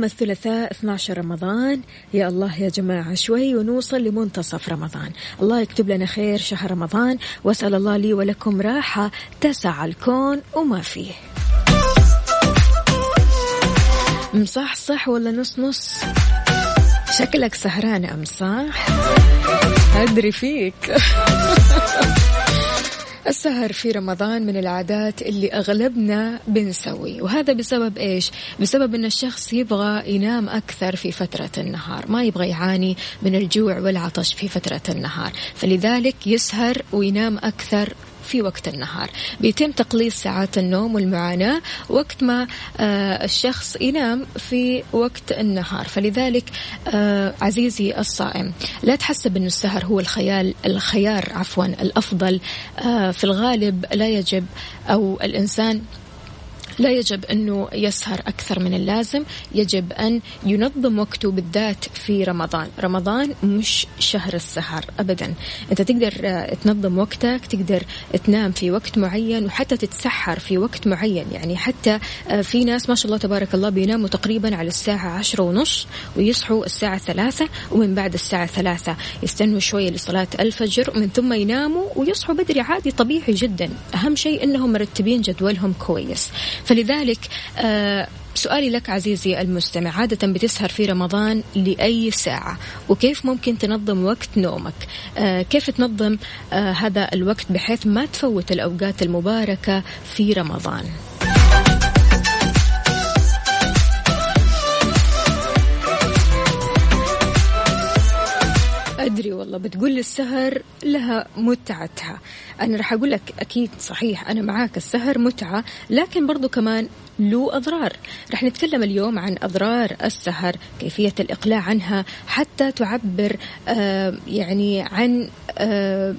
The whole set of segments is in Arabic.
اليوم الثلاثاء 12 رمضان. يا الله يا جماعة شوي ونوصل لمنتصف رمضان. الله يكتب لنا خير شهر رمضان. وأسأل الله لي ولكم راحة تسع الكون وما فيه. مصحصح ولا نص نص شكلك سهران أم صح؟ أدري فيك. السهر في رمضان من العادات اللي أغلبنا بنسوي وهذا بسبب إيش؟ بسبب أن الشخص يبغى ينام أكثر في فترة النهار ما يبغى يعاني من الجوع والعطش في فترة النهار فلذلك يسهر وينام أكثر في وقت النهار. بيتم تقليص ساعات النوم والمعاناة وقت ما آه، الشخص ينام في وقت النهار. فلذلك آه، عزيزي الصائم لا تحسب أن السهر هو الخيال الخيار عفوا الأفضل. آه، في الغالب لا يجب أو الإنسان لا يجب أنه يسهر أكثر من اللازم يجب أن ينظم وقته بالذات في رمضان. رمضان مش شهر السهر أبدا. أنت تقدر آه، تنظم وقتك تقدر تنام في وقت معين وحتى تتسحر في وقت معين. يعني حتى آه، في ناس ما شاء الله تبارك الله بيناموا تقريبا على الساعة عشرة ونص ويصحوا الساعة ثلاثة ومن بعد الساعة ثلاثة يستنوا شوية لصلاة الفجر ومن ثم يناموا ويصحوا بدري. عادي طبيعي جدا. أهم شيء أنهم مرتبين جدولهم كويس. فلذلك آه سؤالي لك عزيزي المستمع عادة بتسهر في رمضان لأي ساعة؟ وكيف ممكن تنظم وقت نومك؟ آه كيف تنظم آه هذا الوقت بحيث ما تفوت الأوقات المباركة في رمضان؟ أدري والله بتقول السهر لها متعتها. أنا راح أقول لك أكيد صحيح أنا معاك السهر متعة لكن برضو كمان له أضرار. رح نتكلم اليوم عن أضرار السهر كيفية الإقلاع عنها حتى تعبر آه يعني عن آه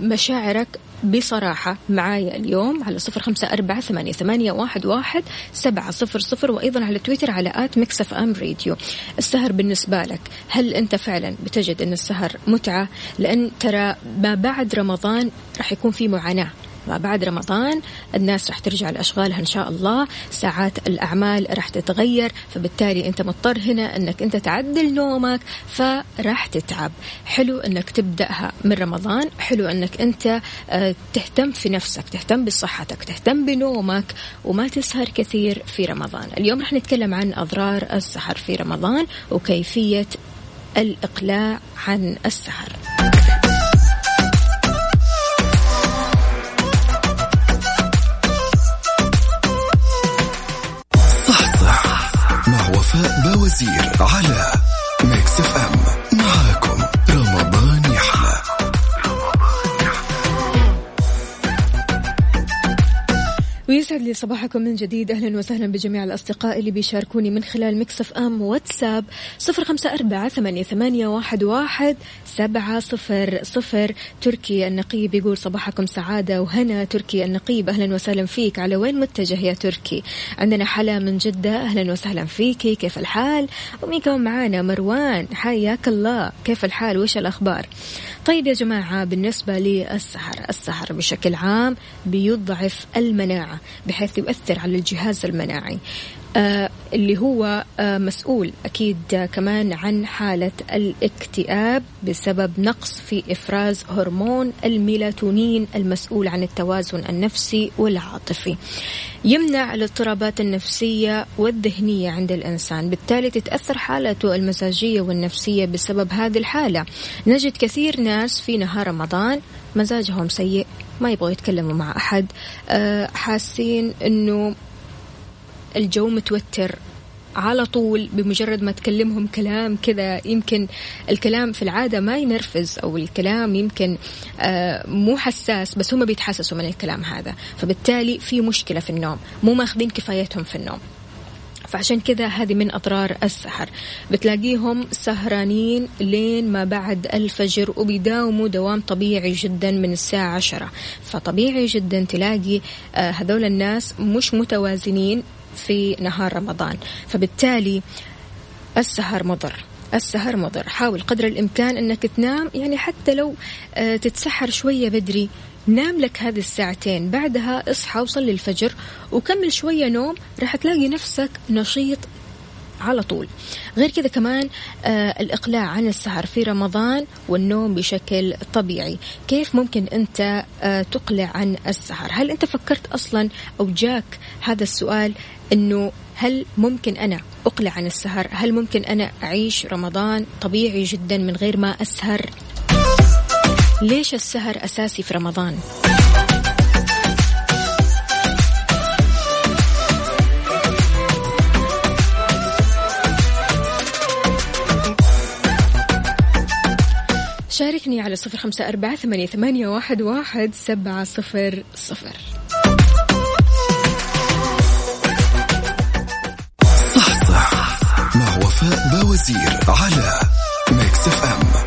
مشاعرك بصراحة معايا اليوم على صفر خمسة أربعة ثمانية, ثمانية واحد, واحد سبعة صفر صفر وأيضا على تويتر على at Mix FM Radio. السهر بالنسبة لك هل أنت فعلا بتجد أن السهر متعة؟ لأن ترى ما بعد رمضان راح يكون في معاناة. بعد رمضان الناس راح ترجع لأشغالها إن شاء الله. ساعات الأعمال راح تتغير فبالتالي أنت مضطر هنا أنك أنت تعدل نومك فراح تتعب. حلو أنك تبدأها من رمضان حلو أنك أنت آه، تهتم في نفسك تهتم بصحتك تهتم بنومك وما تسهر كثير في رمضان. اليوم راح نتكلم عن أضرار السهر في رمضان وكيفية الإقلاع عن السهر. وفاء باوزير على Mix FM. ويسعد لي صباحكم من جديد. أهلا وسهلا بجميع الأصدقاء اللي بيشاركوني من خلال Mix FM واتساب صفر خمسة أربعة ثمانية, ثمانية واحد, واحد سبعة صفر صفر. تركي النقيب يقول صباحكم سعادة وهنا. تركي النقيب أهلا وسهلا فيك. على وين متجه يا تركي؟ عندنا حلا من جدة أهلا وسهلا فيكي كيف الحال؟ ومين كمان معانا مروان حياك الله. كيف الحال؟ وش الأخبار؟ طيب يا جماعة بالنسبة للسهر السهر بشكل عام بيضعف المناعة بحيث يؤثر على الجهاز المناعي. اللي هو آه مسؤول أكيد آه كمان عن حالة الاكتئاب بسبب نقص في إفراز هرمون الميلاتونين المسؤول عن التوازن النفسي والعاطفي. يمنع الاضطرابات النفسية والذهنية عند الإنسان بالتالي تتأثر حالته المزاجية والنفسية بسبب هذه الحالة. نجد كثير ناس في نهار رمضان مزاجهم سيء ما يبغوا يتكلموا مع أحد آه، حاسين أنه الجو متوتر على طول بمجرد ما تكلمهم كلام كذا. يمكن الكلام في العادة ما ينرفز أو الكلام يمكن آه، مو حساس بس هم بيتحسسوا من الكلام هذا. فبالتالي في مشكلة في النوم مو ماخذين كفايتهم في النوم. فعشان كذا هذه من أضرار السحر بتلاقيهم سهرانين لين ما بعد الفجر وبيداوموا دوام طبيعي جدا من الساعة عشرة. فطبيعي جدا تلاقي آه، هذول الناس مش متوازنين في نهار رمضان. فبالتالي السهر مضر. السهر مضر. حاول قدر الإمكان أنك تنام. يعني حتى لو آه، تتسحر شوية بدري نام لك هذه الساعتين. بعدها اصحى وصلي الفجر وكمل شوية نوم راح تلاقي نفسك نشيط على طول. غير كذا كمان آه الإقلاع عن السهر في رمضان والنوم بشكل طبيعي. كيف ممكن أنت آه تقلع عن السهر؟ هل أنت فكرت أصلا أو جاك هذا السؤال أنه هل ممكن أنا أقلع عن السهر؟ هل ممكن أنا أعيش رمضان طبيعي جدا من غير ما أسهر؟ ليش السهر أساسي في رمضان؟ شاركني على صفر خمسة أربعة ثمانية, ثمانية واحد, واحد سبعة صفر صفر. صح صح مع وفاء بوزير على ميكس اف ام.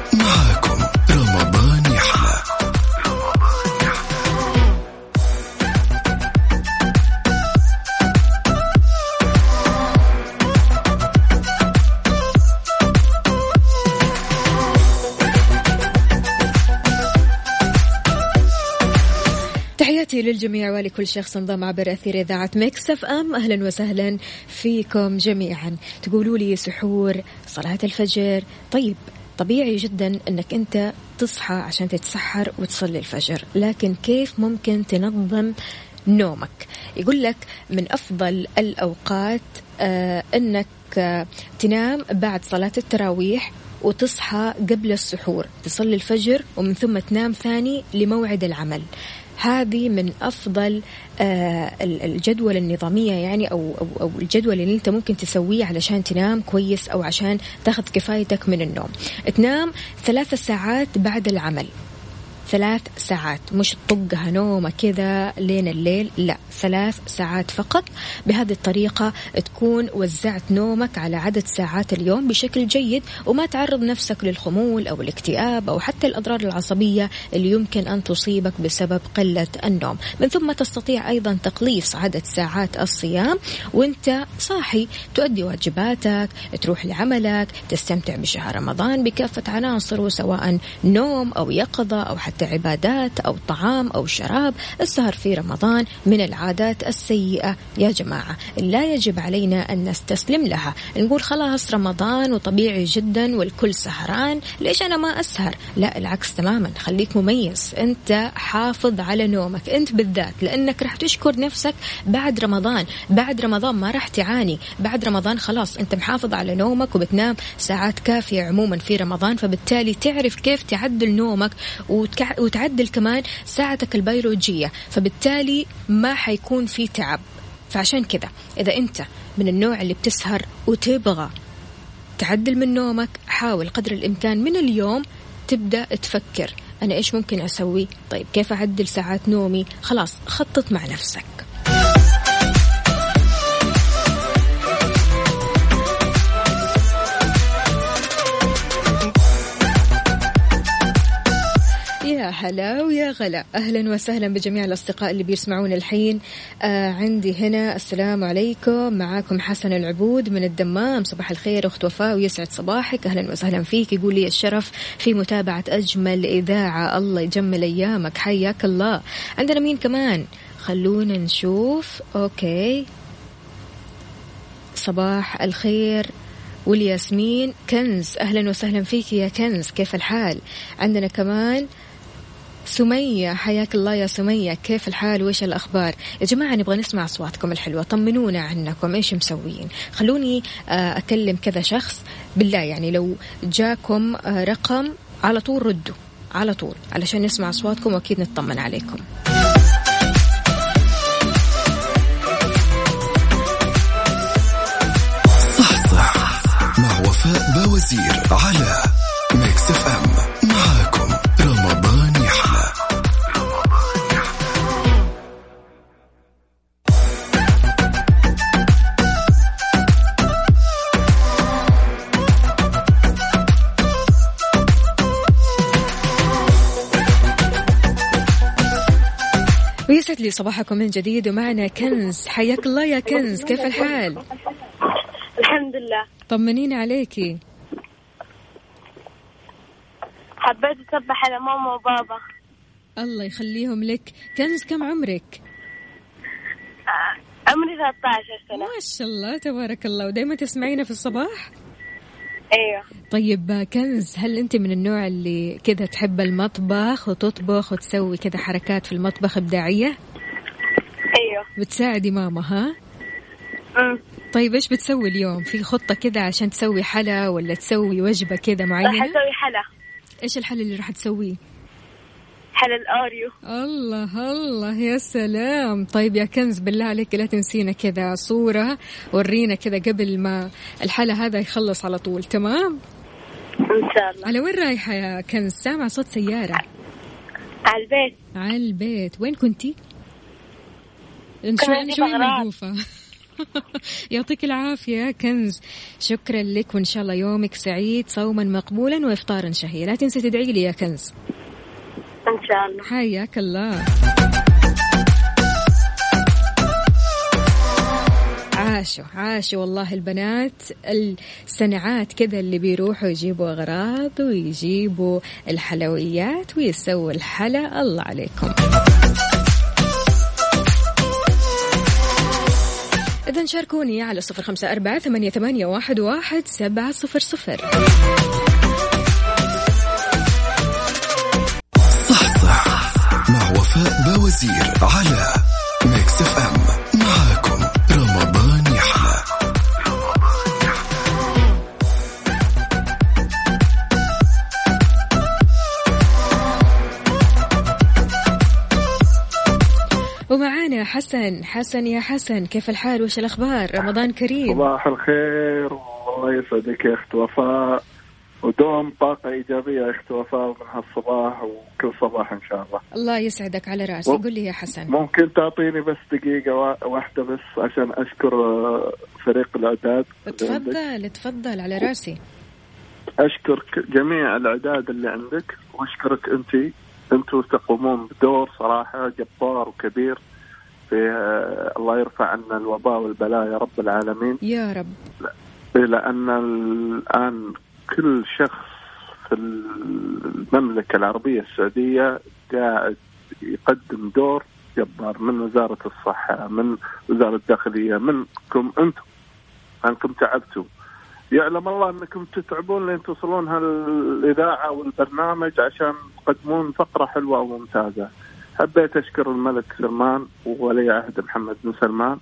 للجميع ولكل شخص انضم عبر أثير إذاعة Mix FM. أهلا وسهلا فيكم جميعا. تقولوا لي سحور صلاة الفجر. طيب طبيعي جدا إنك أنت تصحى عشان تتسحر وتصلي الفجر لكن كيف ممكن تنظم نومك؟ يقول لك من أفضل الأوقات آه إنك آه تنام بعد صلاة التراويح وتصحى قبل السحور تصلي الفجر ومن ثم تنام ثاني لموعد العمل. هذه من أفضل آه، الجدول النظامية يعني أو, أو الجدول اللي أنت ممكن تسويه علشان تنام كويس أو عشان تاخذ كفايتك من النوم. تنام ثلاث ساعات بعد العمل. ثلاث ساعات. مش تطقها نومة كذا لين الليل لا ثلاث ساعات فقط. بهذه الطريقة تكون وزعت نومك على عدد ساعات اليوم بشكل جيد وما تعرض نفسك للخمول أو الاكتئاب أو حتى الأضرار العصبية اللي يمكن أن تصيبك بسبب قلة النوم. من ثم تستطيع أيضا تقليص عدد ساعات الصيام وأنت صاحي. تؤدي واجباتك تروح لعملك تستمتع بشهر رمضان بكافة عناصره سواء نوم أو يقظة أو حتى عبادات أو طعام أو شراب السهر في رمضان من العادات السيئة. يا جماعة لا يجب علينا أن نستسلم لها. نقول خلاص رمضان وطبيعي جدا والكل سهران ليش أنا ما أسهر؟ لا العكس تماما. خليك مميز. أنت حافظ على نومك. أنت بالذات لأنك راح تشكر نفسك بعد رمضان. بعد رمضان ما راح تعاني. بعد رمضان خلاص أنت محافظ على نومك وبتنام ساعات كافية عموما في رمضان فبالتالي تعرف كيف تعدل نومك وتك... وتعدل كمان ساعتك البيولوجية فبالتالي ما حيكون في تعب. فعشان كذا إذا أنت من النوع اللي بتسهر وتبغى تعدل من نومك حاول قدر الإمكان من اليوم تبدأ تفكر أنا إيش ممكن أسوي؟ طيب كيف أعدل ساعات نومي؟ خلاص خطط مع نفسك. يا هلا ويا غلا. أهلا وسهلا بجميع الأصدقاء اللي بيسمعون الحين. آه عندي هنا السلام عليكم. معاكم حسن العبود من الدمام. صباح الخير أخت وفاء ويسعد صباحك. أهلا وسهلا فيك. يقول لي الشرف في متابعة أجمل إذاعة. الله يجمل أيامك. حياك الله. عندنا مين كمان؟ خلونا نشوف. أوكي. صباح الخير. والياسمين. كنز. أهلا وسهلا فيك يا كنز. كيف الحال؟ عندنا كمان سمية حياك الله يا سمية. كيف الحال؟ وإيش الأخبار؟ يا جماعة نبغى نسمع أصواتكم الحلوة. طمنونا عنكم. إيش مسويين؟ خلوني آه، أكلم كذا شخص. بالله يعني لو جاكم آه، رقم على طول ردوا. على طول. علشان نسمع أصواتكم وأكيد نطمن عليكم. صح صح مع وفاء باوزير على Mix FM. يسعد لي صباحكم من جديد ومعنا كنز. حياك الله يا كنز. كيف الحال؟ الحمد لله. طمنينا عليكي حبيت أسبح على ماما وبابا. الله يخليهم لك. كنز كم عمرك؟ آه، عمري 13 سنة. ما شاء الله تبارك الله. ودايما تسمعينا في الصباح؟ أيوه. طيب كنز هل أنت من النوع اللي كذا تحب المطبخ وتطبخ وتسوي كذا حركات في المطبخ إبداعية؟ أيوه. بتساعدي ماما ها؟ أمم. طيب إيش بتسوي اليوم؟ في خطة كذا عشان تسوي حلا ولا تسوي وجبة كذا راح معينه أسوي حلا. إيش الحلا اللي راح تسويه؟ حلا الأوريو الله الله يا سلام. طيب يا كنز بالله عليك لا تنسينا كذا صورة. ورينا كذا قبل ما الحلا هذا يخلص على طول. تمام؟ إن شاء الله. على وين رايحة يا كنز؟ سامع صوت سيارة. على البيت. على البيت. وين كنتي؟ كنت شوي. موقوفة يعطيك العافية يا كنز. شكرا لك وإن شاء الله يومك سعيد صوما مقبولا وإفطارا شهيا لا تنسي تدعي لي يا كنز. إن شاء الله حياك الله. عاشوا عاشوا والله البنات. السنعات كذا اللي بيروحوا يجيبوا أغراض ويجيبوا الحلويات ويسووا الحلا. الله عليكم. إذا شاركوني على صفر خمسة أربعة ثمانية, ثمانية واحد, واحد سبعة صفر صفر. بوازير على Mix FM. معاكم رمضان يحلى ومعانا حسن. حسن يا حسن كيف الحال؟ وش الأخبار؟ رمضان كريم. صباح الخير. والله يسعدك يا أخت وفاء. ودوم طاقة إيجابية يا اخت وفاء من هالصباح وكل صباح إن شاء الله. الله يسعدك على راسي و- قل لي يا حسن. ممكن تعطيني بس دقيقة وا- واحدة بس عشان أشكر آه، فريق الإعداد. تفضل تفضل على رأسي. أشكر جميع الإعداد اللي عندك وأشكرك أنت. أنتوا تقومون بدور صراحة جبار وكبير في آه، الله يرفع عنا الوباء والبلاء يا رب العالمين. يا رب. لأن الآن كل شخص في المملكة العربية السعودية قاعد يقدم دور جبار من وزارة الصحة من وزارة الداخلية منكم أنتم. أنكم تعبتوا. يعلم الله أنكم تتعبون لين توصلون هالإذاعة والبرنامج عشان تقدمون فقرة حلوة وممتازة. حبيت أشكر الملك سلمان وولي عهد محمد بن سلمان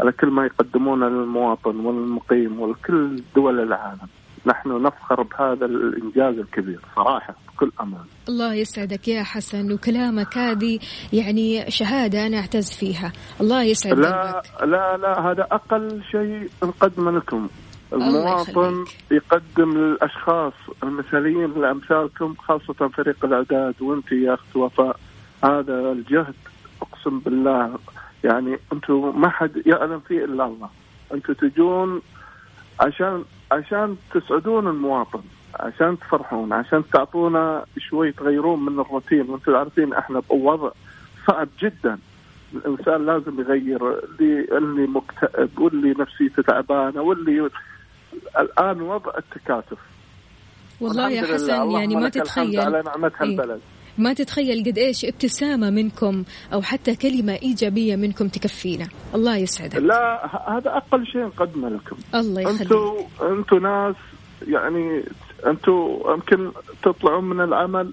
على كل ما يقدمونه للمواطن والمقيم ولكل دول العالم. نحن نفخر بهذا الإنجاز الكبير صراحة بكل أمان. الله يسعدك يا حسن وكلامك هذه يعني شهادة أنا أعتز فيها. الله يسعد لا قلبك. لا لا هذا أقل شيء نقدمه لكم. المواطن. يقدم للأشخاص المثاليين لأمثالكم خاصة فريق الإعداد وأنت يا أخت وفاء. هذا الجهد أقسم بالله يعني أنتم ما حد يعلم فيه إلا الله. أنتم تجون عشان عشان تسعدون المواطن عشان تفرحون عشان تعطونا شوي تغيرون من الروتين. وأنتم عارفين إحنا بوضع صعب جدا. الإنسان لازم يغير اللي اللي مكتئب واللي نفسيته تعبانة واللي الآن وضع التكاتف. والله يا. حسن يعني ما تتخيل. على نعمتها إيه. البلد. ما تتخيل قد إيش ابتسامة منكم أو حتى كلمة إيجابية منكم تكفينا. الله يسعدك. لا هذا أقل شيء نقدمه لكم. الله يخليك. أنتوا أنتوا ناس يعني أنتوا يمكن تطلعون من العمل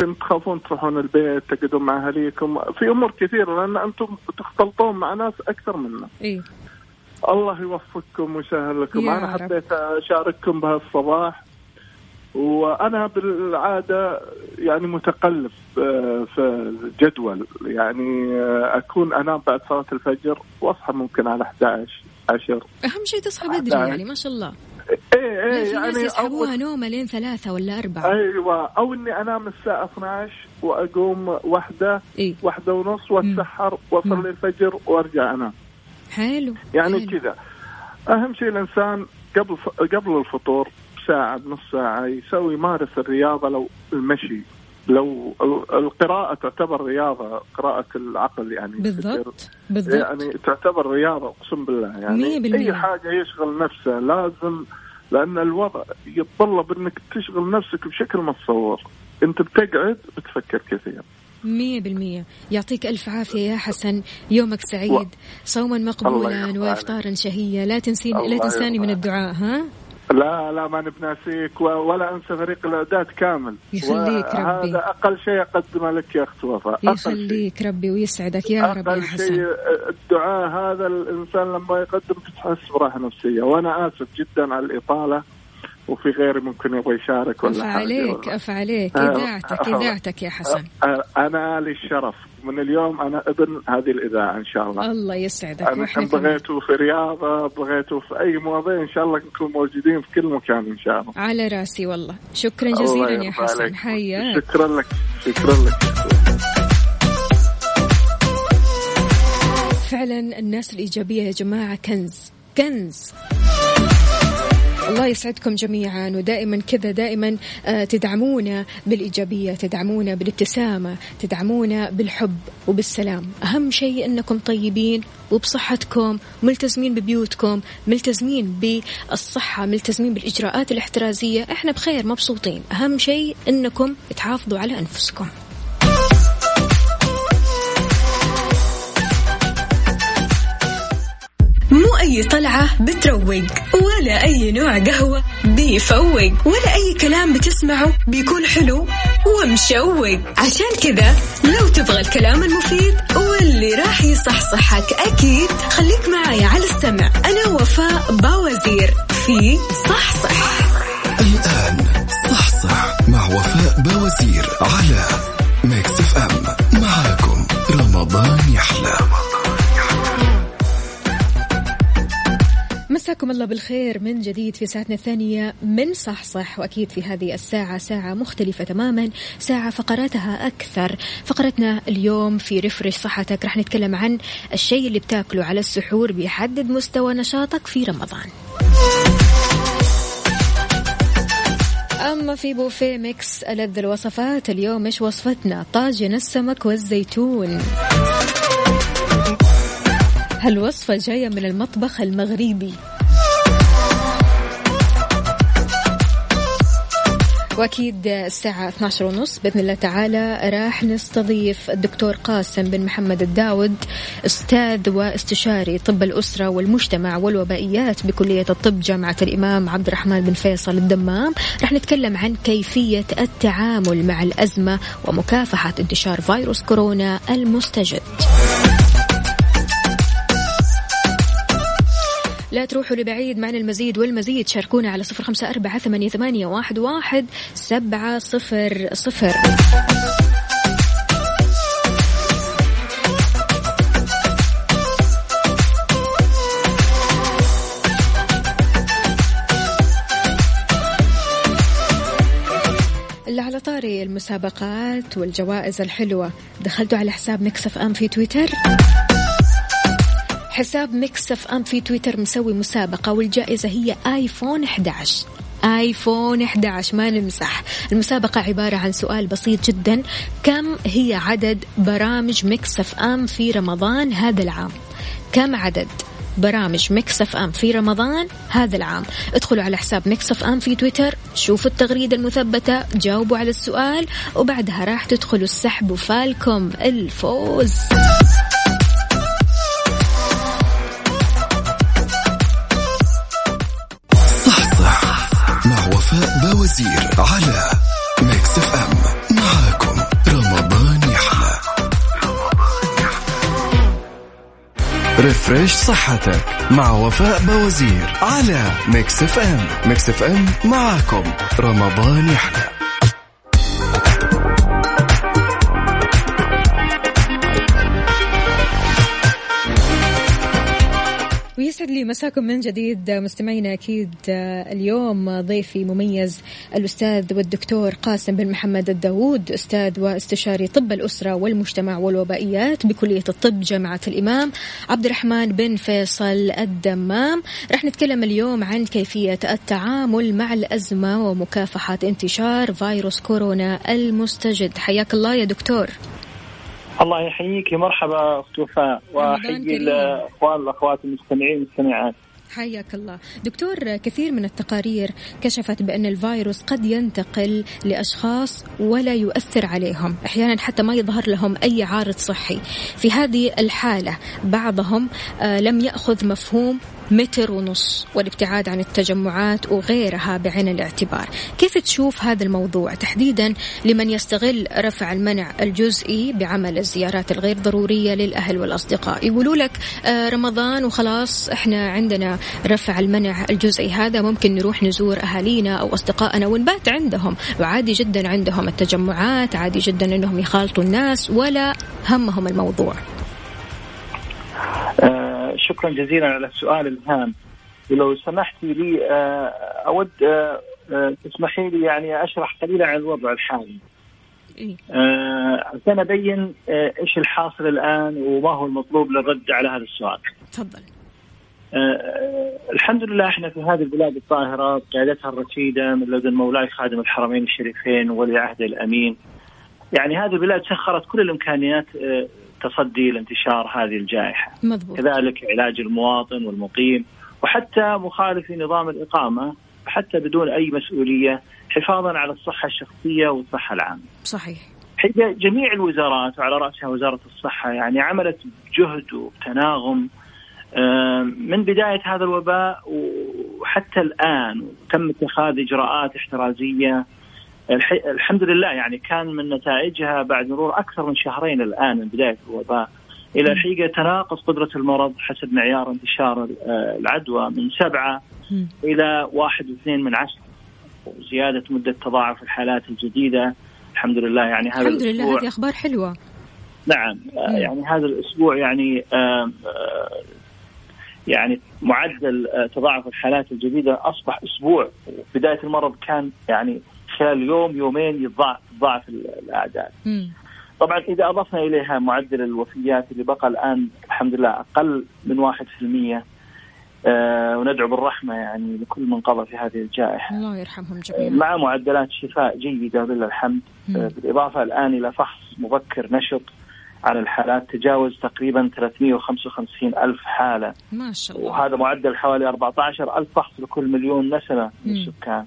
يمكن تخافون تروحون البيت تقعدون مع اهاليكم في أمور كثيرة لأن أنتم تختلطون مع ناس أكثر منا. إيه. الله يوفقكم ويسهل لكم. أنا. حبيت أشارككم بهالصباح. وأنا بالعادة يعني متقلب آه، في الجدول. يعني آه، أكون أنام بعد صلاة الفجر وأصحى ممكن على 11 10 أهم شيء تصحى بدري. يعني ما شاء الله. إيه إيه في ناس يعني يسحبوها أول نومة لين ثلاثة ولا أربعة. أيوه أو إني أنام الساعة 12 وأقوم واحدة إيه واحدة ونص وأتسحر وأصلي الفجر وأرجع أنام. حلو يعني. كذا. أهم شيء الإنسان قبل قبل الفطور ساعة بنص ساعة يسوي يمارس الرياضة لو المشي. لو القراءة تعتبر رياضة قراءة العقل يعني. بالضبط بالضبط. يعني تعتبر رياضة أقسم بالله يعني. أي حاجة يشغل نفسه لازم لأن الوضع يتطلب أنك تشغل نفسك بشكل ما تصور. أنت بتقعد بتفكر كثير. مية بالمية. يعطيك ألف عافية يا حسن. يومك سعيد. صوما مقبولا وإفطارا شهية لا تنسيني لا تنساني من الدعاء ها؟ لا لا ما بناسيك ولا أنسى فريق الأعداد كامل. يخليك ربي. هذا أقل شيء أقدمه لك يا أخت وفاء. يخليك ربي ويسعدك. يا رب يا حسن. شيء الدعاء هذا الإنسان لما يقدم تحس براحه نفسية. وأنا آسف جدا على الإطالة. وفي غيري ممكن يبغى يشارك ولا حاجة عليك اف عليك آه، اذاعتك آه، اذاعتك يا حسن. آه، أنا لي الشرف. من اليوم أنا ابن هذه الإذاعة إن شاء الله. الله يسعدك أنا بغيتوا في رياضة بغيتوا في أي مواضيع إن شاء الله نكون موجودين في كل مكان إن شاء الله. على راسي والله. شكرا جزيلا يا حسن. حياك. شكرا لك شكرا لك. فعلا الناس الإيجابية يا جماعة كنز كنز. الله يسعدكم جميعا ودائما كذا دائما آه، تدعمونا بالإيجابية تدعمونا بالابتسامة تدعمونا بالحب وبالسلام. أهم شيء أنكم طيبين وبصحتكم ملتزمين ببيوتكم ملتزمين بالصحة ملتزمين بالإجراءات الاحترازية. إحنا بخير مبسوطين. أهم شيء أنكم تحافظوا على أنفسكم. مو أي طلعة بتروق ولا أي نوع قهوة بيفوق ولا أي كلام بتسمعه بيكون حلو ومشوق. عشان كذا لو تبغى الكلام المفيد واللي راح يصحصحك أكيد خليك معايا على السمع. أنا وفاء باوزير في صحصح. بالخير من جديد في ساعتنا الثانية من صح صح وأكيد في هذه الساعة ساعة مختلفة تماما ساعة فقراتها أكثر. فقرتنا اليوم في رفرش صحتك رح نتكلم عن الشيء اللي بتاكله على السحور بيحدد مستوى نشاطك في رمضان. أما في بوفيه ميكس ألذ الوصفات اليوم إيش وصفتنا؟ طاجن السمك والزيتون. هالوصفة جاية من المطبخ المغربي. وأكيد الساعة 12 ونص بإذن الله تعالى راح نستضيف الدكتور قاسم بن محمد الداود أستاذ واستشاري طب الأسرة والمجتمع والوبائيات بكلية الطب جامعة الإمام عبد الرحمن بن فيصل الدمام راح نتكلم عن كيفية التعامل مع الأزمة ومكافحة انتشار فيروس كورونا المستجد. لا تروحوا لبعيد معنا المزيد والمزيد. شاركونا على صفر خمسة أربعة ثمانية, ثمانية واحد, واحد سبعة صفر صفر. اللي على طاري المسابقات والجوائز الحلوة. دخلتوا على حساب مكسف أم في تويتر. حساب Mix FM في تويتر مسوي مسابقة والجائزة هي iPhone 11 iPhone 11 ما نمزح. المسابقة عبارة عن سؤال بسيط جدا. كم هي عدد برامج Mix FM في رمضان هذا العام؟ كم عدد برامج Mix FM في رمضان هذا العام؟ ادخلوا على حساب Mix FM في تويتر شوفوا التغريدة المثبتة جاوبوا على السؤال وبعدها راح تدخلوا السحب وفالكم الفوز. وزير على Mix FM معاكم رمضان يحلى refresh صحتك مع وفاء بوزير على Mix FM Mix FM معاكم رمضان يحلى مساكم من جديد مستمعينا أكيد اليوم ضيفي مميز الأستاذ والدكتور قاسم بن محمد الداوود أستاذ واستشاري طب الأسرة والمجتمع والوبائيات بكلية الطب جامعة الإمام عبد الرحمن بن فيصل الدمام. راح نتكلم اليوم عن كيفية التعامل مع الأزمة ومكافحة انتشار فيروس كورونا المستجد. حياك الله يا دكتور. الله يحييك مرحبا أخت وفاء واحيي الأخوان والاخوات المستمعين والمستمعات حياك الله. دكتور كثير من التقارير كشفت بأن الفيروس قد ينتقل لأشخاص ولا يؤثر عليهم. أحيانا حتى ما يظهر لهم أي عارض صحي. في هذه الحالة بعضهم آه، لم يأخذ مفهوم متر ونص والابتعاد عن التجمعات وغيرها بعين الاعتبار. كيف تشوف هذا الموضوع؟ تحديدا لمن يستغل رفع المنع الجزئي بعمل الزيارات الغير ضرورية للأهل والأصدقاء. يقولوا لك آه، رمضان وخلاص إحنا عندنا رفع المنع الجزئي. هذا ممكن نروح نزور أهالينا أو أصدقائنا ونبات عندهم. وعادي جدا عندهم التجمعات عادي جدا أنهم يخالطوا الناس ولا همهم الموضوع. آه شكرا جزيلا على السؤال الهام ولو سمحتي لي آه أود آه, آه، تسمحي لي يعني أشرح قليلا عن الوضع الحالي إيه؟ عشان ابين آه إيش الحاصل الآن وما هو المطلوب للرد على هذا السؤال. تفضل. الحمد لله إحنا في هذه البلاد الطاهرة قيادتها الرشيدة من لدن مولاي خادم الحرمين الشريفين وولي عهد الأمين. يعني هذه البلاد سخرت كل الإمكانيات آه تصدي لانتشار هذه الجائحة. مضبوط. كذلك علاج المواطن والمقيم وحتى مخالفي نظام الإقامة حتى بدون أي مسؤولية حفاظا على الصحة الشخصية والصحة العامة. صحيح. جميع الوزارات وعلى رأسها وزارة الصحة يعني عملت بجهد وبتناغم من بداية هذا الوباء وحتى الآن تم اتخاذ إجراءات احترازية الحمد لله يعني كان من نتائجها بعد مرور أكثر من شهرين الآن من بداية الوباء. إلى الحقيقة تناقص قدرة المرض حسب معيار انتشار العدوى من سبعة إلى واحد واثنين من عشره وزياده مدة تضاعف الحالات الجديدة. الحمد لله يعني هذا الحمد لله هذه أخبار حلوة. نعم مم. يعني هذا الأسبوع يعني يعني معدل تضاعف الحالات الجديدة أصبح أسبوع. بداية المرض كان يعني خلال يوم يومين يتضاعف الأعداد. طبعا إذا أضفنا إليها معدل الوفيات اللي بقى الآن الحمد لله أقل من 1% آه وندعو بالرحمة يعني لكل من قضى في هذه الجائحة. الله يرحمهم جميعا. مع معدلات شفاء جيدة لله الحمد آه بالإضافة الآن إلى فحص مبكر نشط عن الحالات تجاوز تقريبا 355 ألف حالة. ما شاء الله. وهذا معدل حوالي 14 ألف فحص لكل مليون نسمة من السكان.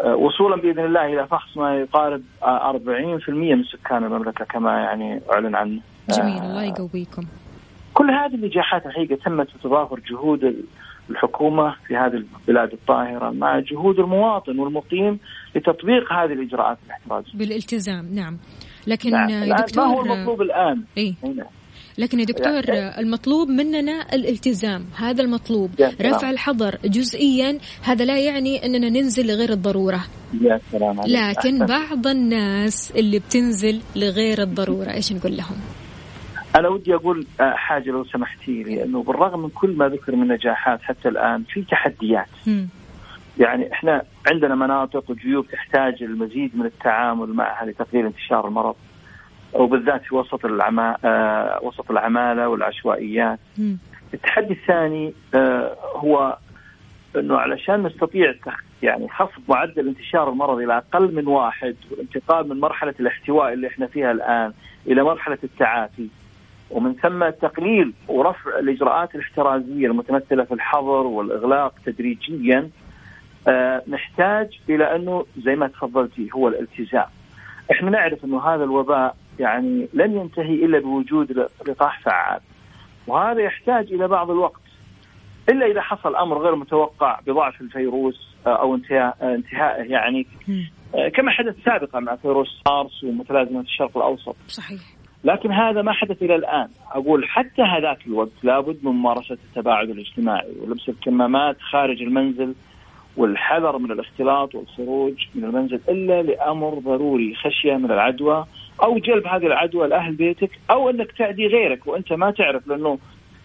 وصولا بإذن الله إلى فحص ما يقارب 40% من سكان المملكة كما يعني أعلن عنه. جميل آه الله يقويكم. كل هذه النجاحات الحقيقة تمت بتضافر جهود الحكومة في هذه البلاد الطاهرة مع جهود المواطن والمقيم لتطبيق هذه الإجراءات الاحترازية. بالالتزام نعم. لكن نعم. دكتور ما هو المطلوب الآن؟ إيه؟ لكن يا دكتور المطلوب مننا الالتزام هذا المطلوب. رفع الحظر جزئيا هذا لا يعني أننا ننزل لغير الضرورة. يا سلام عليك. لكن بعض الناس اللي بتنزل لغير الضرورة إيش نقول لهم؟ أنا ودي أقول حاجة لو سمحتي لي إنه بالرغم من كل ما ذكر من نجاحات حتى الآن في تحديات. م. يعني إحنا عندنا مناطق وجيوب تحتاج المزيد من التعامل معها لتقليل انتشار المرض. وبالذات في وسط العما آه وسط العمالة والعشوائيات. م. التحدي الثاني آه هو إنه علشان نستطيع يعني خفض معدل انتشار المرض إلى أقل من واحد والانتقال من مرحلة الاحتواء اللي إحنا فيها الآن إلى مرحلة التعافي ومن ثم تقليل ورفع الإجراءات الاحترازية المتمثلة في الحظر والإغلاق تدريجيا آه نحتاج إلى أنه زي ما تفضلتي هو الالتزام. إحنا نعرف إنه هذا الوباء يعني لن ينتهي إلا بوجود لقاح فعال. وهذا يحتاج إلى بعض الوقت. إلا إذا حصل أمر غير متوقع بضعف الفيروس أو انتهاء انتهائه يعني كما حدث سابقا مع فيروس سارس ومتلازمة الشرق الأوسط. صحيح. لكن هذا ما حدث إلى الآن، أقول حتى هذاك الوقت لابد من ممارسة التباعد الاجتماعي ولبس الكمامات خارج المنزل والحذر من الاختلاط والخروج من المنزل إلا لأمر ضروري خشية من العدوى أو جلب هذه العدوى لأهل بيتك أو أنك تعدي غيرك وأنت ما تعرف لأنه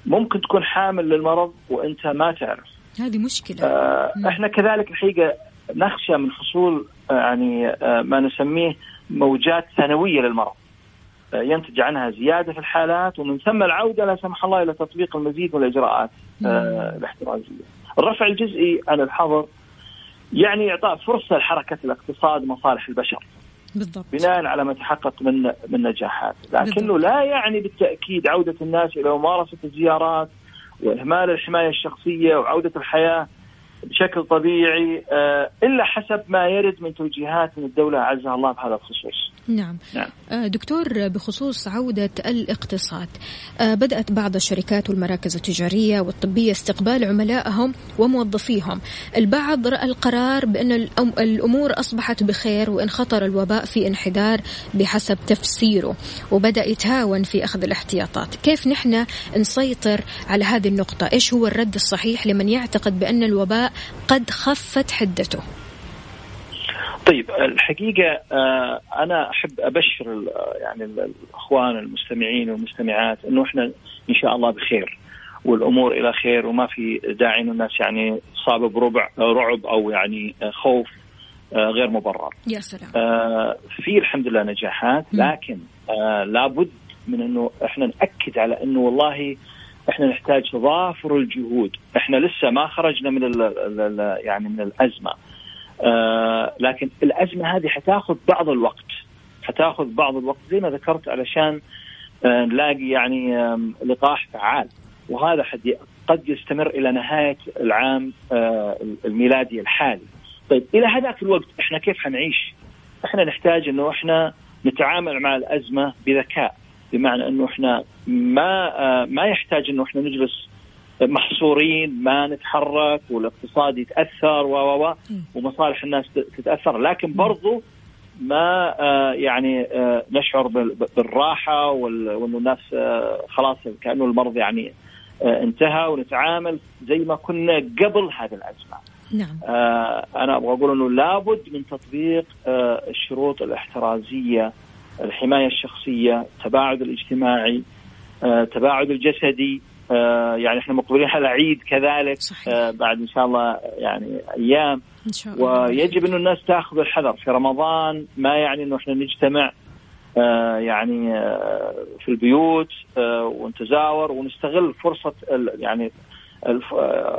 ممكن تكون حامل للمرض وأنت ما تعرف. هذه مشكلة. آه إحنا كذلك الحقيقة نخشى من حصول آه يعني آه ما نسميه موجات ثانوية للمرض. آه ينتج عنها زيادة في الحالات ومن ثم العودة لا سمح الله إلى تطبيق المزيد من الإجراءات آه الاحترازية. الرفع الجزئي عن الحظر يعني إعطاء فرصة لحركة الاقتصاد ومصالح البشر. بالضبط بناء على ما تحقق من من نجاحات، لكنه بالضبط. لا يعني بالتأكيد عودة الناس إلى ممارسة الزيارات واهمال الحماية الشخصية وعودة الحياة بشكل طبيعي آه، إلا حسب ما يرد من توجيهات من الدولة أعزها الله بهذا الخصوص. نعم. نعم. آه، دكتور بخصوص عودة الاقتصاد آه، بدأت بعض الشركات والمراكز التجارية والطبية استقبال عملائهم وموظفيهم. البعض رأى القرار بأن الأمور أصبحت بخير وإن خطر الوباء في انحدار بحسب تفسيره وبدأ يتهاون في أخذ الاحتياطات. كيف نحن نسيطر على هذه النقطة؟ إيش هو الرد الصحيح لمن يعتقد بأن الوباء قد خفت حدته طيب الحقيقة آه، أنا أحب أبشر يعني الأخوان المستمعين والمستمعات أنه إحنا إن شاء الله بخير والأمور إلى خير وما في داعي أنه الناس يعني صابة بربع رعب أو يعني خوف آه، غير مبرر. يا سلام. آه، في الحمد لله نجاحات لكن لابد من أنه إحنا نأكد على أنه والله إحنا نحتاج تضافر الجهود. إحنا لسه ما خرجنا من ال ال يعني من الأزمة. آه لكن الأزمة هذه حتاخذ بعض الوقت حتاخذ بعض الوقت زي ما ذكرت علشان آه نلاقي يعني لقاح فعال وهذا قد يستمر إلى نهاية العام آه الميلادي الحالي. طيب إلى هذاك الوقت إحنا كيف حنعيش؟ إحنا نحتاج إنه إحنا نتعامل مع الأزمة بذكاء بمعنى إنه إحنا ما ما يحتاج إنه إحنا نجلس محصورين ما نتحرك والاقتصاد يتأثر و و ومصالح الناس تتأثر لكن برضو ما آه، يعني آه، نشعر بالراحة وإنه الناس خلاص كأنه المرض يعني انتهى ونتعامل زي ما كنا قبل هذه الأزمة. نعم. أنا أبغى أقول إنه لابد من تطبيق الشروط الاحترازية الحماية الشخصية، التباعد الاجتماعي، التباعد الجسدي، آه، يعني إحنا مقبلين على عيد كذلك صحيح. آه، بعد إن شاء الله يعني أيام. إن شاء الله. ويجب إنه الناس تأخذ الحذر. في رمضان ما يعني إنه إحنا نجتمع آه، يعني في البيوت ونتزاور ونستغل فرصة يعني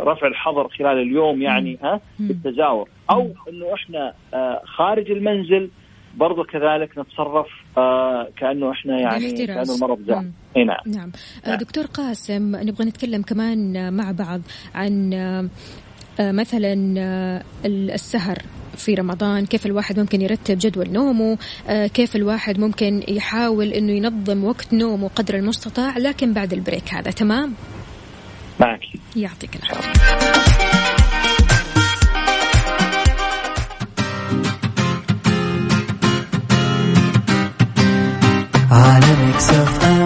رفع الحظر خلال اليوم يعني ها بالتزاور أو إنه إحنا خارج المنزل برضو كذلك نتصرف آه كأنه إحنا يعني كأنه المرض جاء نعم. نعم, نعم. دكتور قاسم نبغى نتكلم كمان مع بعض عن آه مثلا آه السهر في رمضان كيف الواحد ممكن يرتب جدول نومه آه كيف الواحد ممكن يحاول إنه ينظم وقت نومه قدر المستطاع لكن بعد ال break هذا. تمام؟ معك. يعطيك العافية. على Mix FM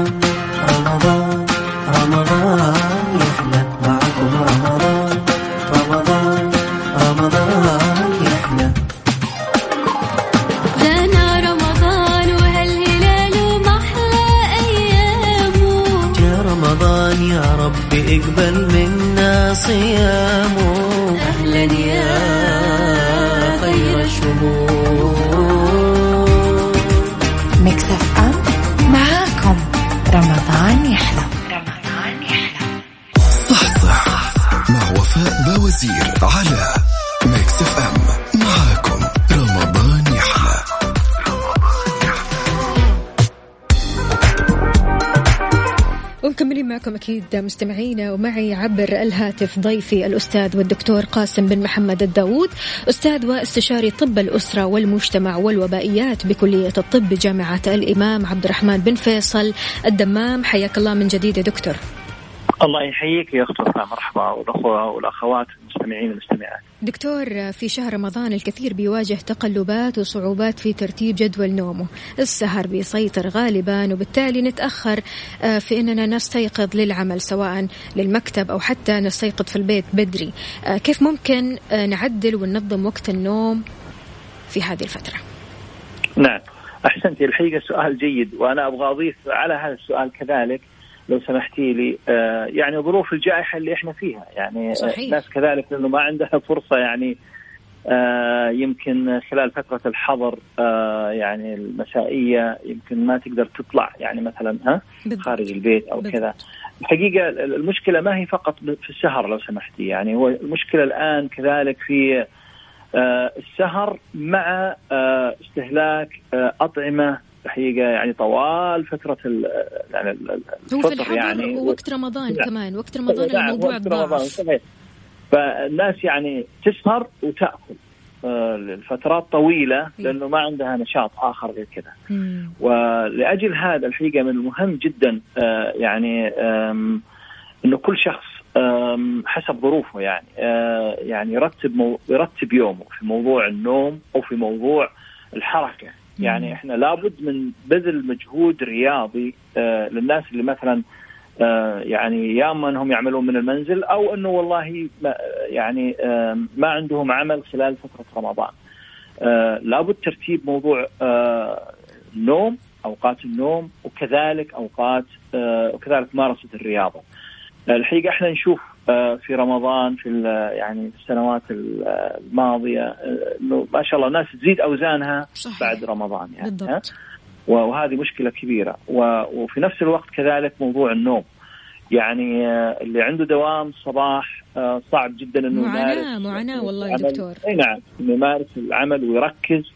أكيد مستمعينا ومعي عبر الهاتف ضيفي الأستاذ والدكتور قاسم بن محمد الداوود أستاذ واستشاري طب الأسرة والمجتمع والوبائيات بكلية الطب بجامعه الإمام عبد الرحمن بن فيصل الدمام. حياك الله من جديد يا دكتور. الله يحييك يا وفاء مرحبا والأخوة والأخوات. المستمعين والمستمعات. دكتور في شهر رمضان الكثير بيواجه تقلبات وصعوبات في ترتيب جدول نومه، السهر بيسيطر غالبا وبالتالي نتأخر آه، في إننا نستيقظ للعمل سواء للمكتب أو حتى نستيقظ في البيت بدري، آه، كيف ممكن آه، نعدل وننظم وقت النوم في هذه الفترة؟ نعم أحسنتي الحقيقة سؤال جيد وأنا أبغى أضيف على هذا السؤال كذلك لو سمحتي لي آه، يعني ظروف الجائحة اللي إحنا فيها يعني صحيح. الناس كذلك لأنه ما عندها فرصة يعني آه، يمكن خلال فترة الحظر آه، يعني المسائية يمكن ما تقدر تطلع يعني مثلا ها. خارج البيت أو. كذا الحقيقة المشكلة ما هي فقط في السهر لو سمحتي يعني هو المشكلة الآن كذلك في آه، السهر مع آه، استهلاك آه، أطعمة الحقيقة يعني طوال فترة ال- يعني ال- هو في الفطر يعني ووقت رمضان نعم. كمان وقت رمضان نعم، الموضوع وقت صحيح. فالناس يعني تسهر وتأكل آه، لفترات طويلة لأنه ما عندها نشاط آخر غير كذا. ولأجل هذا الحقيقة من المهم جدا آه، يعني إنه كل شخص حسب ظروفه يعني آه، يعني يرتب مو يرتب يومه في موضوع النوم أو في موضوع الحركة يعني إحنا لابد من بذل مجهود رياضي آه، للناس اللي مثلا آه، يعني يا أما أنهم يعملون من المنزل أو أنه والله ما يعني آم، ما عندهم عمل خلال فترة رمضان. آه، لابد ترتيب موضوع آه، النوم أوقات النوم وكذلك أوقات آه، وكذلك ممارسة الرياضة. آه، الحقيقة إحنا نشوف آه، في رمضان في يعني في السنوات ال- الماضية آه، إنه ما شاء الله الناس تزيد أوزانها صحيح. بعد رمضان يعني؟ بالضبط وهذه مشكلة كبيرة وفي نفس الوقت كذلك موضوع النوم يعني آه، اللي عنده دوام صباح آه، صعب جدا إنه يمارس معاناة والله يا العمل. دكتور. إي نعم إنه يمارس العمل ويركز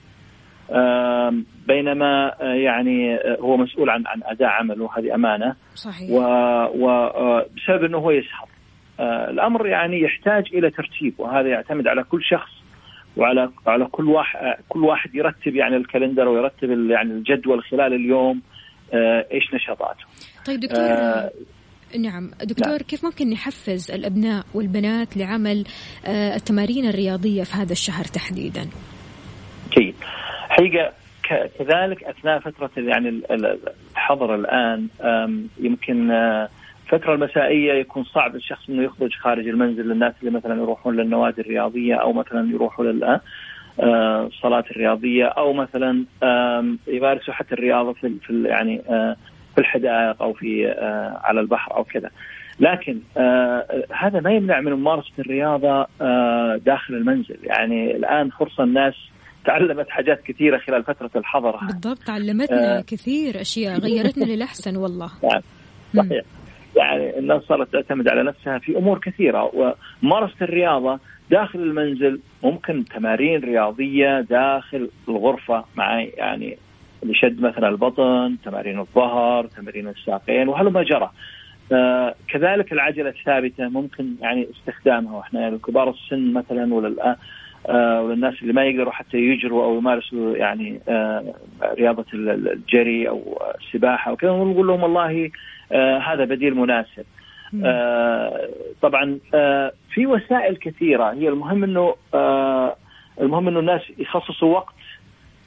بينما آه، يعني آه، هو مسؤول عن عن أداء عمله هذه أمانة صحيح وبسبب إنه هو يسهر آه، الأمر يعني يحتاج إلى ترتيب وهذا يعتمد على كل شخص وعلى على كل واحد كل واحد يرتب يعني الكالندر ويرتب يعني الجدول خلال اليوم آه، إيش نشاطاته. طيب دكتور آه، نعم دكتور نعم. كيف ممكن نحفز الأبناء والبنات لعمل آه، التمارين الرياضية في هذا الشهر تحديدا؟ جيد. حقيقة كذلك أثناء فترة يعني ال- ال- الحظر الآن يمكن آه، الفترة المسائية يكون صعب الشخص إنه يخرج خارج المنزل للناس اللي مثلا يروحون للنوادي الرياضية أو مثلا يروحوا لل الصلاة الرياضية أو مثلا يمارسوا حتى الرياضة في في يعني آه، في الحدائق أو في آه، على البحر أو كذا. لكن آه هذا ما يمنع من ممارسة الرياضة آه داخل المنزل يعني الآن فرصة الناس تعلمت حاجات كثيرة خلال فترة الحظر بالضبط علمتنا آه. كثير أشياء غيرتنا للأحسن والله نعم صحيح يعني الناس صارت تعتمد على نفسها في أمور كثيرة وممارسه الرياضة داخل المنزل ممكن تمارين رياضية داخل الغرفة مع يعني لشد مثلا البطن، تمارين الظهر، تمارين الساقين وهلما جرى. كذلك العجلة الثابتة ممكن يعني استخدامها وإحنا الكبار السن مثلا ولا آه وللناس اللي ما يقدروا حتى يجروا أو يمارسوا يعني آه رياضة الجري أو السباحة وكذا ونقول لهم والله هذا بديل مناسب. آه طبعا آه في وسائل كثيرة هي المهم آه المهم إنه الناس يخصصوا وقت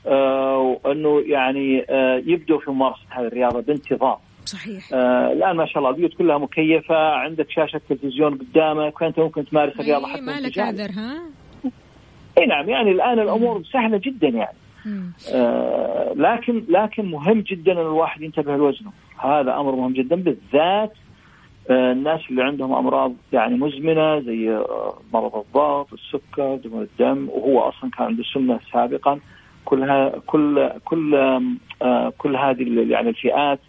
آه وإنه يعني آه يبدوا في ممارسة هذه الرياضة بانتظام. صحيح آه الآن ما شاء الله البيوت كلها مكيفة عندك شاشة تلفزيون قدامك فانت ممكن تمارس الرياضة أي حتى ما لك. عذر ها إي نعم يعني الآن الأمور سهلة جدا يعني. آه لكن لكن مهم جدا إن الواحد ينتبه لوزنه. هذا أمر مهم جدا بالذات آه الناس اللي عندهم أمراض يعني مزمنة زي آه مرض الضغط السكر دهون الدم وهو أصلا كان عنده سمنة سابقا. كلها كل كل كل هذه يعني الفئات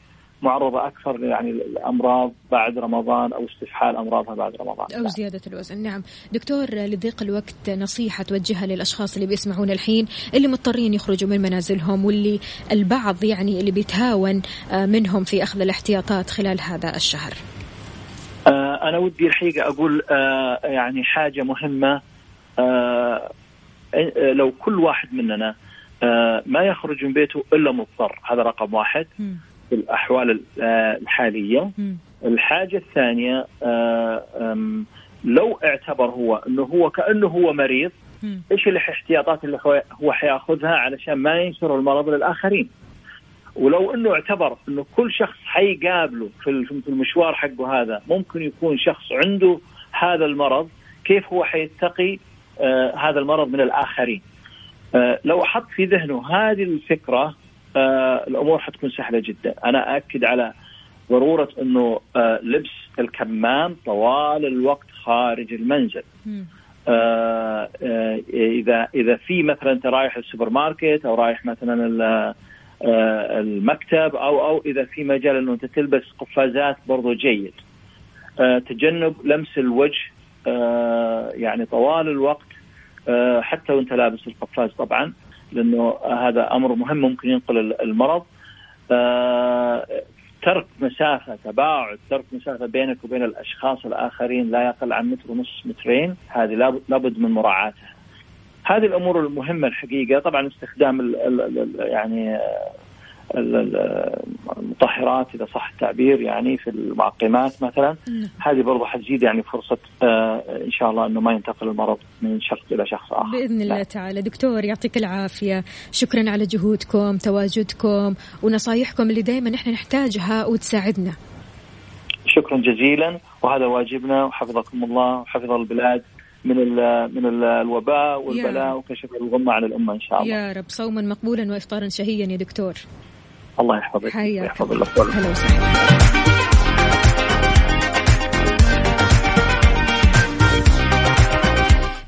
معرضة أكثر يعني الامراض بعد رمضان أو استفحال أمراضها بعد رمضان. أو زيادة الوزن. نعم. دكتور لضيق الوقت نصيحة توجهها للأشخاص اللي بيسمعون الحين اللي مضطرين يخرجوا من منازلهم واللي البعض يعني اللي بيتهاون آه، منهم في أخذ الاحتياطات خلال هذا الشهر. آه، أنا ودي الحقيقة أقول آه، يعني حاجة مهمة آه، آه، لو كل واحد مننا ما يخرج من بيته إلا مضطر. هذا رقم واحد. مم. في الأحوال ال- آه، الحالية مم. الحاجة الثانية آه، لو اعتبر هو أنه هو كأنه هو مريض. إيش الاحتياطات اللي هو هو حيأخذها علشان ما ينشر المرض للآخرين ولو إنه اعتبر إنه كل شخص حيقابله في المشوار حقه هذا ممكن يكون شخص عنده هذا المرض كيف هو حيتقي آه هذا المرض من الآخرين آه لو حط في ذهنه هذه الفكرة آه الأمور حتكون سهلة جدا. أنا اكد على ضرورة إنه آه، لبس الكمام طوال الوقت خارج المنزل. آه، آه، إذا إذا في مثلا أنت رايح السوبر ماركت أو رايح مثلا ال- آه، المكتب أو أو إذا في مجال إنه أنت تلبس قفازات برضو جيد. آه، تجنب لمس الوجه آه، يعني طوال الوقت آه، حتى وأنت لابس القفاز طبعا. لأنه هذا أمر مهم ممكن ينقل المرض. آه، ترك مسافة تباعد ترك مسافة بينك وبين الأشخاص الآخرين لا يقل عن متر ونص مترين هذه لابد- من مراعاتها. هذه الأمور المهمة الحقيقة طبعا استخدام ال ال ال يعني آه، المطهرات إذا صح التعبير يعني في المعقمات مثلا هذه برضو حتزيد يعني فرصة آه، إن شاء الله أنه ما ينتقل المرض من شخص إلى شخص آخر. بإذن الله تعالى. دكتور يعطيك العافية. شكرا على جهودكم تواجدكم ونصايحكم اللي دائما إحنا نحتاجها وتساعدنا. شكرا جزيلا. وهذا واجبنا وحفظكم الله وحفظ البلاد من ال من ال الوباء والبلاء وكشف الغمة عن الأمة إن شاء الله. يا رب. صوما مقبولا وافطارا شهيا يا دكتور. الله يحفظك حياك ويحفظ الأطفال هلا وسهلا.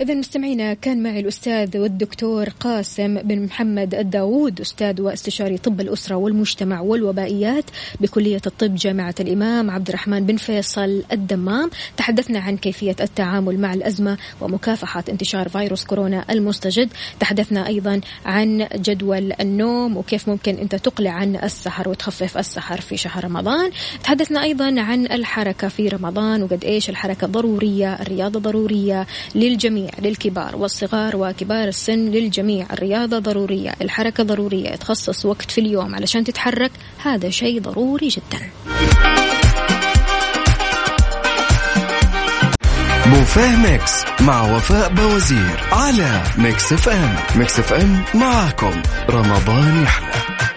إذا مستمعينا كان معي الأستاذ والدكتور قاسم بن محمد الداوود أستاذ واستشاري طب الأسرة والمجتمع والوبائيات بكلية الطب جامعة الإمام عبد الرحمن بن فيصل الدمام. تحدثنا عن كيفية التعامل مع الأزمة ومكافحة انتشار فيروس كورونا المستجد. تحدثنا أيضا عن جدول النوم وكيف ممكن أنت تقلع عن السهر وتخفف السهر في شهر رمضان. تحدثنا أيضا عن الحركة في رمضان وقد إيش الحركة ضرورية الرياضة ضرورية للجميع. للكبار والصغار وكبار السن للجميع. الرياضة ضرورية الحركة ضرورية تخصص وقت في اليوم علشان تتحرك. هذا شيء ضروري جدا. بوفيه Mix مع وفاء بوزير على Mix FM. Mix FM معاكم. رمضان يحلى.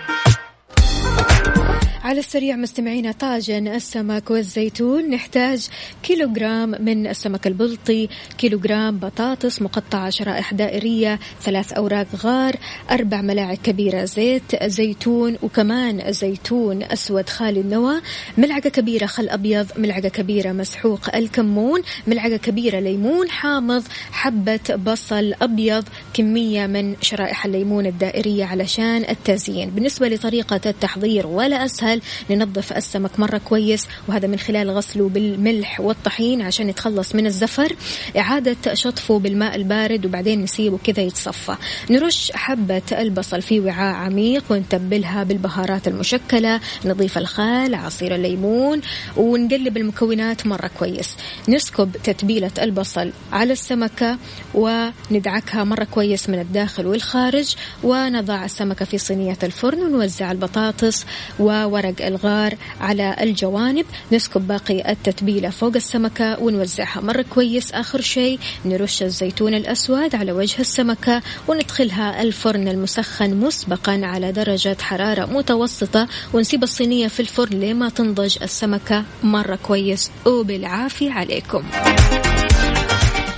على السريع مستمعينا طاجن السمك والزيتون. نحتاج كيلوغرام من السمك البلطي كيلوغرام بطاطس مقطعة شرائح دائرية ثلاث أوراق غار أربع ملاعق كبيرة زيت زيتون وكمان زيتون أسود خالي النوى ملعقة كبيرة خل أبيض ملعقة كبيرة مسحوق الكمون ملعقة كبيرة ليمون حامض حبة بصل أبيض كمية من شرائح الليمون الدائرية علشان التزيين. بالنسبة لطريقة التحضير ولا أسهل ننظف السمك مرة كويس وهذا من خلال غسله بالملح والطحين عشان يتخلص من الزفر. إعادة شطفه بالماء البارد وبعدين نسيبه كذا يتصفى. نرش حبة البصل في وعاء عميق ونتبلها بالبهارات المشكلة. نضيف الخال عصير الليمون ونقلب المكونات مرة كويس. نسكب تتبيلة البصل على السمكة وندعكها مرة كويس من الداخل والخارج. ونضع السمكة في صينية الفرن ونوزع البطاطس وورق الغار على الجوانب. نسكب باقي التتبيلة فوق السمكة ونوزعها. مرة كويس آخر شيء نرش الزيتون الأسود على وجه السمكة وندخلها الفرن المسخن مسبقا على درجة حرارة متوسطة. ونسيب الصينية في الفرن لما تنضج السمكة. مرة كويس وبالعافية عليكم.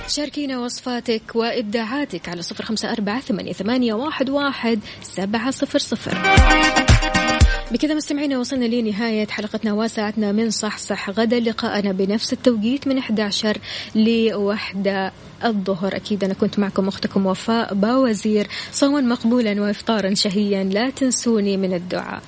شاركينا وصفاتك وإبداعاتك على صفر خمسة أربعة ثمانية, واحد سبعة صفر صفر. بكذا مستمعينا وصلنا لنهاية حلقتنا وساعتنا من صح صح غدا. لقاءنا بنفس التوقيت من 11 لوحدة الظهر. أكيد أنا كنت معكم أختكم وفاء باوزير صوما مقبولا وإفطارا شهيا. لا تنسوني من الدعاء.